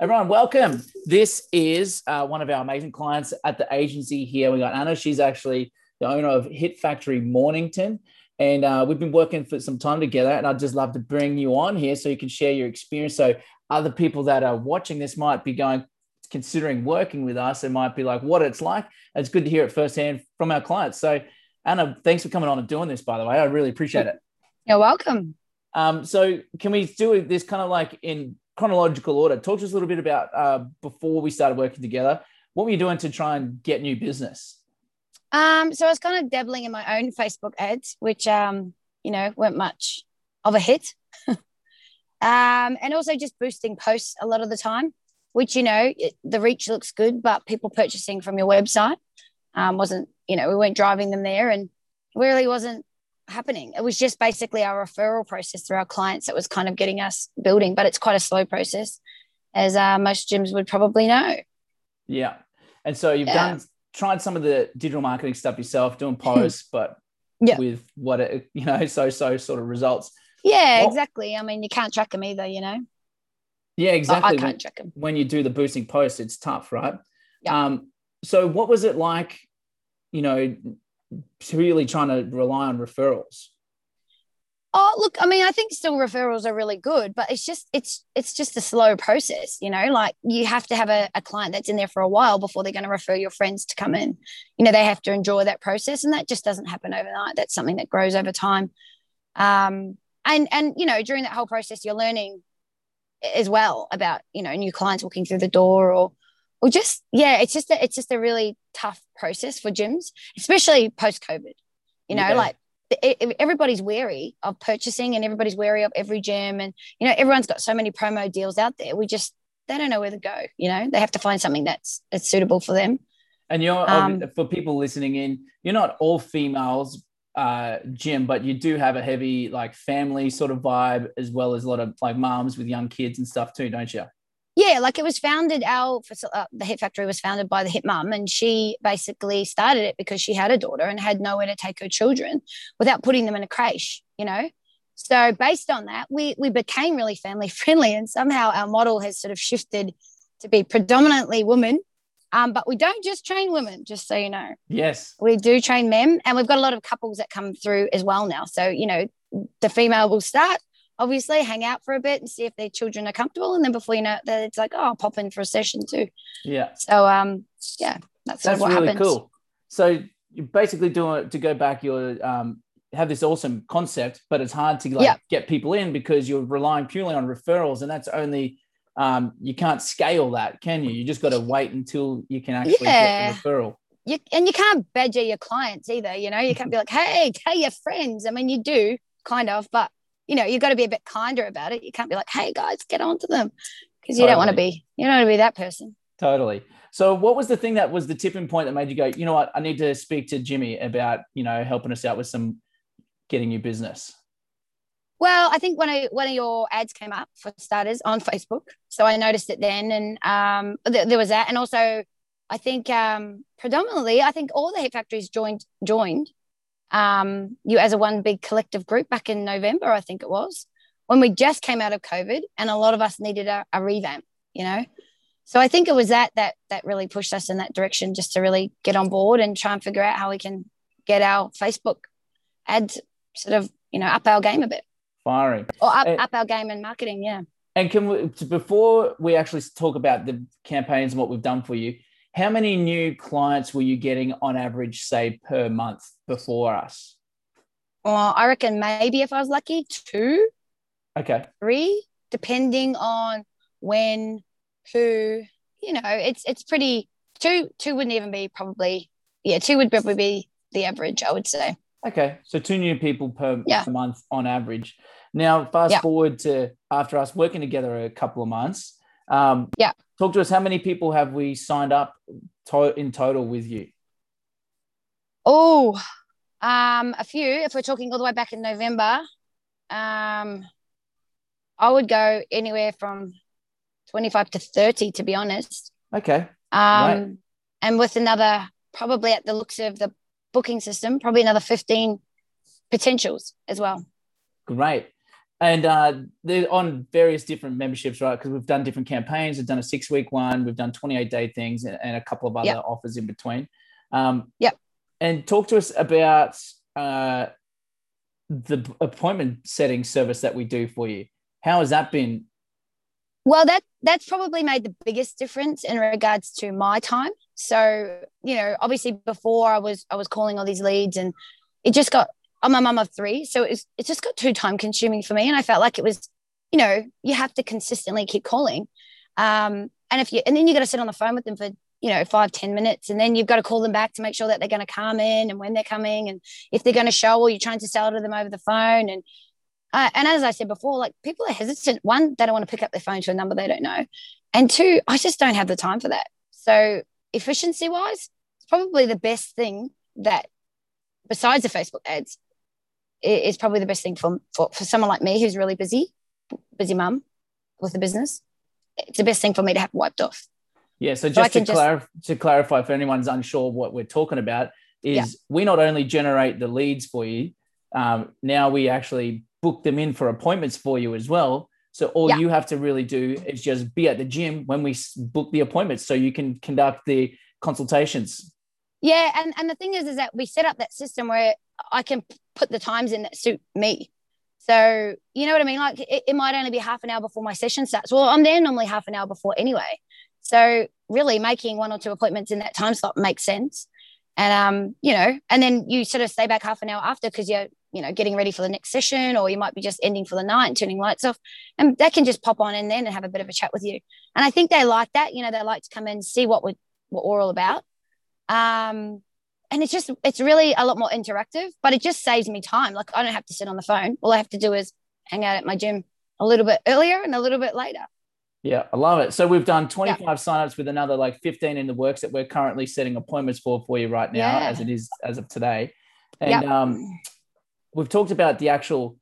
Everyone, welcome. This is uh, one of our amazing clients at the agency here. We got Ana. She's actually the owner of Hiit Factory Mornington. And uh, we've been working for some time together. And I'd just love to bring you on here so you can share your experience. So other people that are watching this might be going, considering working with us, it might be like what it's like. It's good to hear it firsthand from our clients. So, Ana, thanks for coming on and doing this, by the way. I really appreciate it. You're welcome. Um, so, can we do this kind of like in chronological order. Talk to us a little bit about uh, before we started working together. What were you doing to try and get new business? Um, so I was kind of dabbling in my own Facebook ads, which um, you know weren't much of a hit, um, and also just boosting posts a lot of the time, which you know it, the reach looks good, but people purchasing from your website um, wasn't you know we weren't driving them there, and really wasn't happening. It was just basically our referral process through our clients that was kind of getting us building, but it's quite a slow process, as uh, most gyms would probably know. Yeah. And so you've yeah. done tried some of the digital marketing stuff yourself, doing posts, but yeah. with what it, you know, so so sort of results. Yeah, what, exactly. I mean, you can't track them either, you know. Yeah, exactly. I, I can't when, track them. When you do the boosting posts, it's tough, right? Yeah. Um, so what was it like, you know, really trying to rely on referrals? Oh, look, I mean, I think still referrals are really good, but it's just it's it's just a slow process, you know. Like you have to have a, a client that's in there for a while before they're going to refer your friends to come in. You know, they have to enjoy that process, and that just doesn't happen overnight. That's something that grows over time. Um, and and you know, during that whole process, you're learning as well about you know new clients walking through the door or or just yeah it's just a, it's just a really tough process for gyms especially post covid you know yeah. like it, everybody's wary of purchasing and everybody's wary of every gym and you know everyone's got so many promo deals out there we just they don't know where to go you know they have to find something that's that's suitable for them and you're um, for people listening in you're not all females uh, gym, but you do have a heavy like family sort of vibe as well as a lot of like moms with young kids and stuff too, don't you? Yeah, like it was founded. Our uh, the Hiit Factory was founded by the Hiit Mum, and she basically started it because she had a daughter and had nowhere to take her children without putting them in a creche. You know, so based on that, we we became really family friendly, and somehow our model has sort of shifted to be predominantly women. Um, but we don't just train women, just so you know. Yes, we do train men, and we've got a lot of couples that come through as well now. So you know, the female will start obviously hang out for a bit and see if their children are comfortable and then before you know it it's like oh I'll pop in for a session too. Yeah. So um yeah that's, that's what really happens. cool. So you basically doing it to go back you're um have this awesome concept but it's hard to like yeah. get people in because you're relying purely on referrals and that's only um you can't scale that can you? You just got to wait until you can actually yeah. get the referral. You, and you can't badger your clients either you know? You can't be like hey tell your friends. I mean you do kind of but you know, you've got to be a bit kinder about it. You can't be like, hey guys, get on to them. Because you totally. don't want to be, you don't want to be that person. Totally. So what was the thing that was the tipping point that made you go, you know what, I need to speak to Jimmy about, you know, helping us out with some getting you business? Well, I think one of one of your ads came up for starters on Facebook, so I noticed it then, and um, th- there was that, and also I think um, predominantly, I think all the Hiit Factories joined joined um, you as a one big collective group back in November, I think it was, when we just came out of COVID and a lot of us needed a, a revamp, you know. So I think it was that that that really pushed us in that direction just to really get on board and try and figure out how we can get our Facebook ads sort of, you know, up our game a bit. Firing. Or up, and, up our game in marketing, yeah. And can we before we actually talk about the campaigns and what we've done for you, how many new clients were you getting on average, say, per month before us? Well, I reckon maybe if I was lucky, two. Okay. Three, depending on when, who, you know, it's it's pretty two two wouldn't even be probably yeah, two would probably be the average, I would say. Okay. So two new people per, yeah. month on average. Now fast yeah. forward to after us working together a couple of months. Um, yeah. Talk to us. How many people have we signed up to- in total with you? Oh, um, a few. If we're talking all the way back in November, um, I would go anywhere from 25 to 30, to be honest. Okay. Um, right. And with another, probably at the looks of the booking system, probably another 15 potentials as well. Great. And uh, they're on various different memberships, right? Because we've done different campaigns. We've done a six week one, we've done 28 day things, and, and a couple of other Yep. offers in between. Um, Yep. And talk to us about uh, the appointment setting service that we do for you. How has that been? Well, that that's probably made the biggest difference in regards to my time. So, you know, obviously before I was I was calling all these leads and it just got I'm a mum of three. So it's it just got too time consuming for me. And I felt like it was, you know, you have to consistently keep calling. Um, and if you and then you got to sit on the phone with them for, you know, five ten minutes, and then you've got to call them back to make sure that they're going to come in and when they're coming and if they're going to show or you're trying to sell to them over the phone. And uh, and as I said before, like people are hesitant. One, they don't want to pick up their phone to a number they don't know. And two, I just don't have the time for that. So efficiency wise, it's probably the best thing that besides the Facebook ads, is probably the best thing for, for, for someone like me who's really busy, busy mum with a business. It's the best thing for me to have wiped off. Yeah. So So just to, can just- to clarify, if anyone's unsure what we're talking about, is Yeah. we not only generate the leads for you, um, now we actually book them in for appointments for you as well. So all Yeah. you have to really do is just be at the gym when we book the appointments, so you can conduct the consultations. Yeah, and and the thing is, is that we set up that system where I can put the times in that suit me. So you know what I mean? Like it, it might only be half an hour before my session starts. Well, I'm there normally half an hour before anyway. So really, making one or two appointments in that time slot makes sense. And um, you know, and then you sort of stay back half an hour after because you're you know getting ready for the next session, or you might be just ending for the night and turning lights off, and they can just pop on in then and have a bit of a chat with you. And I think they like that. You know, they like to come in see what we what we're all about um and it's just it's really a lot more interactive but it just saves me time like i don't have to sit on the phone all i have to do is hang out at my gym a little bit earlier and a little bit later Yeah, I love it. So we've done 25 signups with another like 15 in the works that we're currently setting appointments for for you right now, Yeah. as it is as of today. And um, we've talked about the actual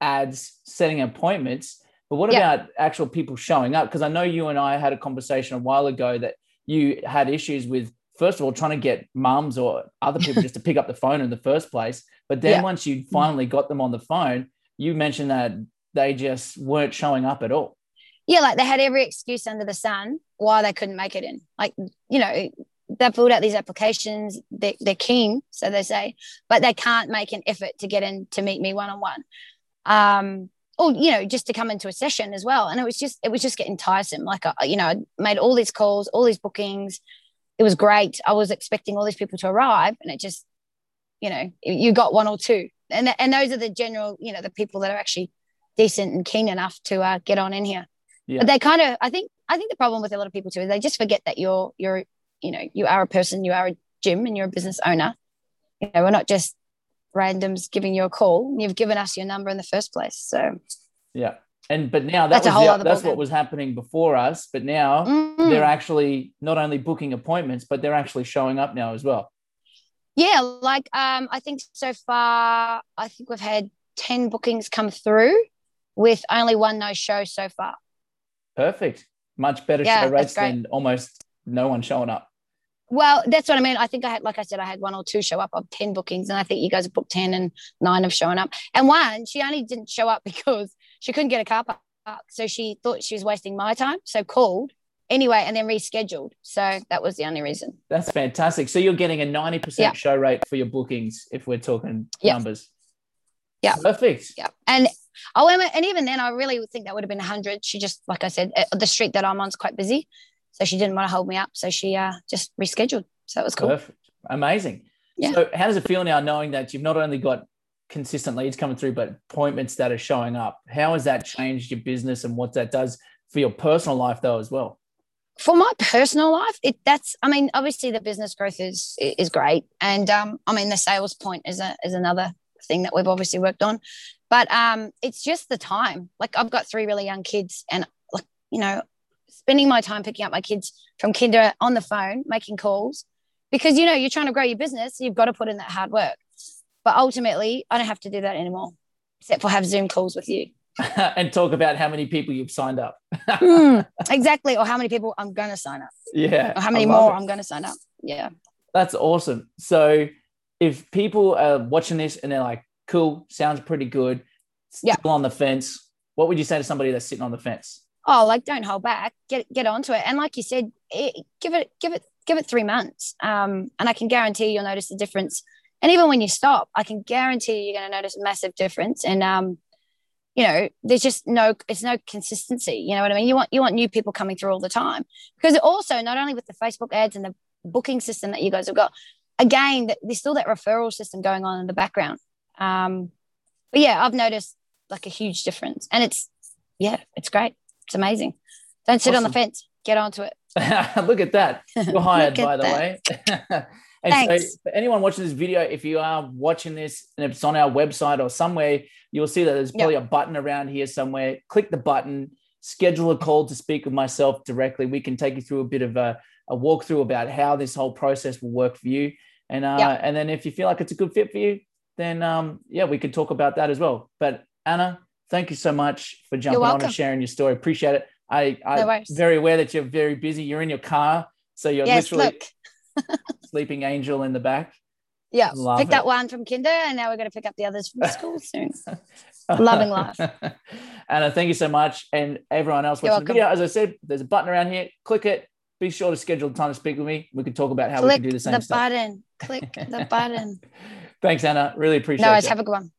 ads setting appointments, but what about actual people showing up? Because I know you and I had a conversation a while ago that you had issues with. First of all, trying to get mums or other people just to pick up the phone in the first place. But then Yeah. once you finally got them on the phone, you mentioned that they just weren't showing up at all. yeah like they had every excuse under the sun why they couldn't make it in like you know they filled out these applications they're, they're keen so they say but they can't make an effort to get in to meet me one-on-one um or you know just to come into a session as well and it was just it was just getting tiresome like I, you know i made all these calls all these bookings it was great. I was expecting all these people to arrive and it just you know you got one or two. And and those are the general you know the people that are actually decent and keen enough to uh, get on in here. Yeah. but they kind of i think i think the problem with a lot of people too is they just forget that you're you're you know you are a person you are a gym and you're a business owner. You know we're not just randoms giving you a call. You've given us your number in the first place. So Yeah. And but now that That's a was whole the, that's what was happening before us, but now Mm. they're actually not only booking appointments, but they're actually showing up now as well. yeah like um i think so far i think we've had 10 bookings come through with only one no show so far Perfect. Much better Yeah, show rates than almost no one showing up. well that's what i mean i think i had like i said i had one or two show up of 10 bookings and i think you guys have booked 10 and nine have shown up and one she only didn't show up because she couldn't get a car park so she thought she was wasting my time so called anyway and then rescheduled so that was the only reason That's fantastic. So you're getting a 90% Yeah. show rate for your bookings if we're talking Yeah. numbers. Yeah. Perfect. yeah and oh and and even then i really think that would have been 100 she just like i said uh, the street that i'm on's quite busy so she didn't want to hold me up so she uh just rescheduled so that was cool Perfect. Amazing. Yeah. So how does it feel now knowing that you've not only got consistent leads coming through, but appointments that are showing up? How has that changed your business and what that does for your personal life though as well? for my personal life it that's i mean obviously the business growth is is great. And um i mean the sales point is a is another thing that we've obviously worked on. But um it's just the time. Like i've got three really young kids and like you know spending my time picking up my kids from kinder on the phone making calls. Because you know you're trying to grow your business you've got to put in that hard work but ultimately i don't have to do that anymore except for have zoom calls with you and talk about how many people you've signed up. Hmm, exactly or how many people i'm going to sign up yeah. or how many more it. i'm going to sign up yeah That's awesome. So if people are watching this and they're like, cool, sounds pretty good, Yeah. still on the fence, what would you say to somebody that's sitting on the fence? oh like don't hold back get get onto it and like you said it, give it give it give it three months um, and i can guarantee you'll notice the difference and even when you stop i can guarantee you're going to notice a massive difference and um, you know there's just no it's no consistency you know what i mean you want you want new people coming through all the time because also not only with the facebook ads and the booking system that you guys have got again there's still that referral system going on in the background um, but yeah i've noticed like a huge difference and it's yeah it's great it's amazing. Don't sit awesome. on the fence. Get onto it. Look at that. You're hired, by the that. way. and Thanks. so, for anyone watching this video, if you are watching this and it's on our website or somewhere, you'll see that there's probably yep. a button around here somewhere. Click the button, schedule a call to speak with myself directly. We can take you through a bit of a, a walkthrough about how this whole process will work for you. And uh, yep. and then if you feel like it's a good fit for you, then um, yeah, we could talk about that as well. But Ana, thank you so much for jumping on and sharing your story. Appreciate it. I, I'm no very aware that you're very busy. You're in your car, so you're yes, literally sleeping angel in the back. Yeah, Love picked up one from Kinder, and now we're going to pick up the others from school soon. Loving life. Ana, thank you so much, and everyone else watching the video. As I said, there's a button around here. Click it. Be sure to schedule time to speak with me. We can talk about how Click we can do the same stuff. the stuff. button. Click the button. Thanks, Ana. Really appreciate it. No. Have a good one.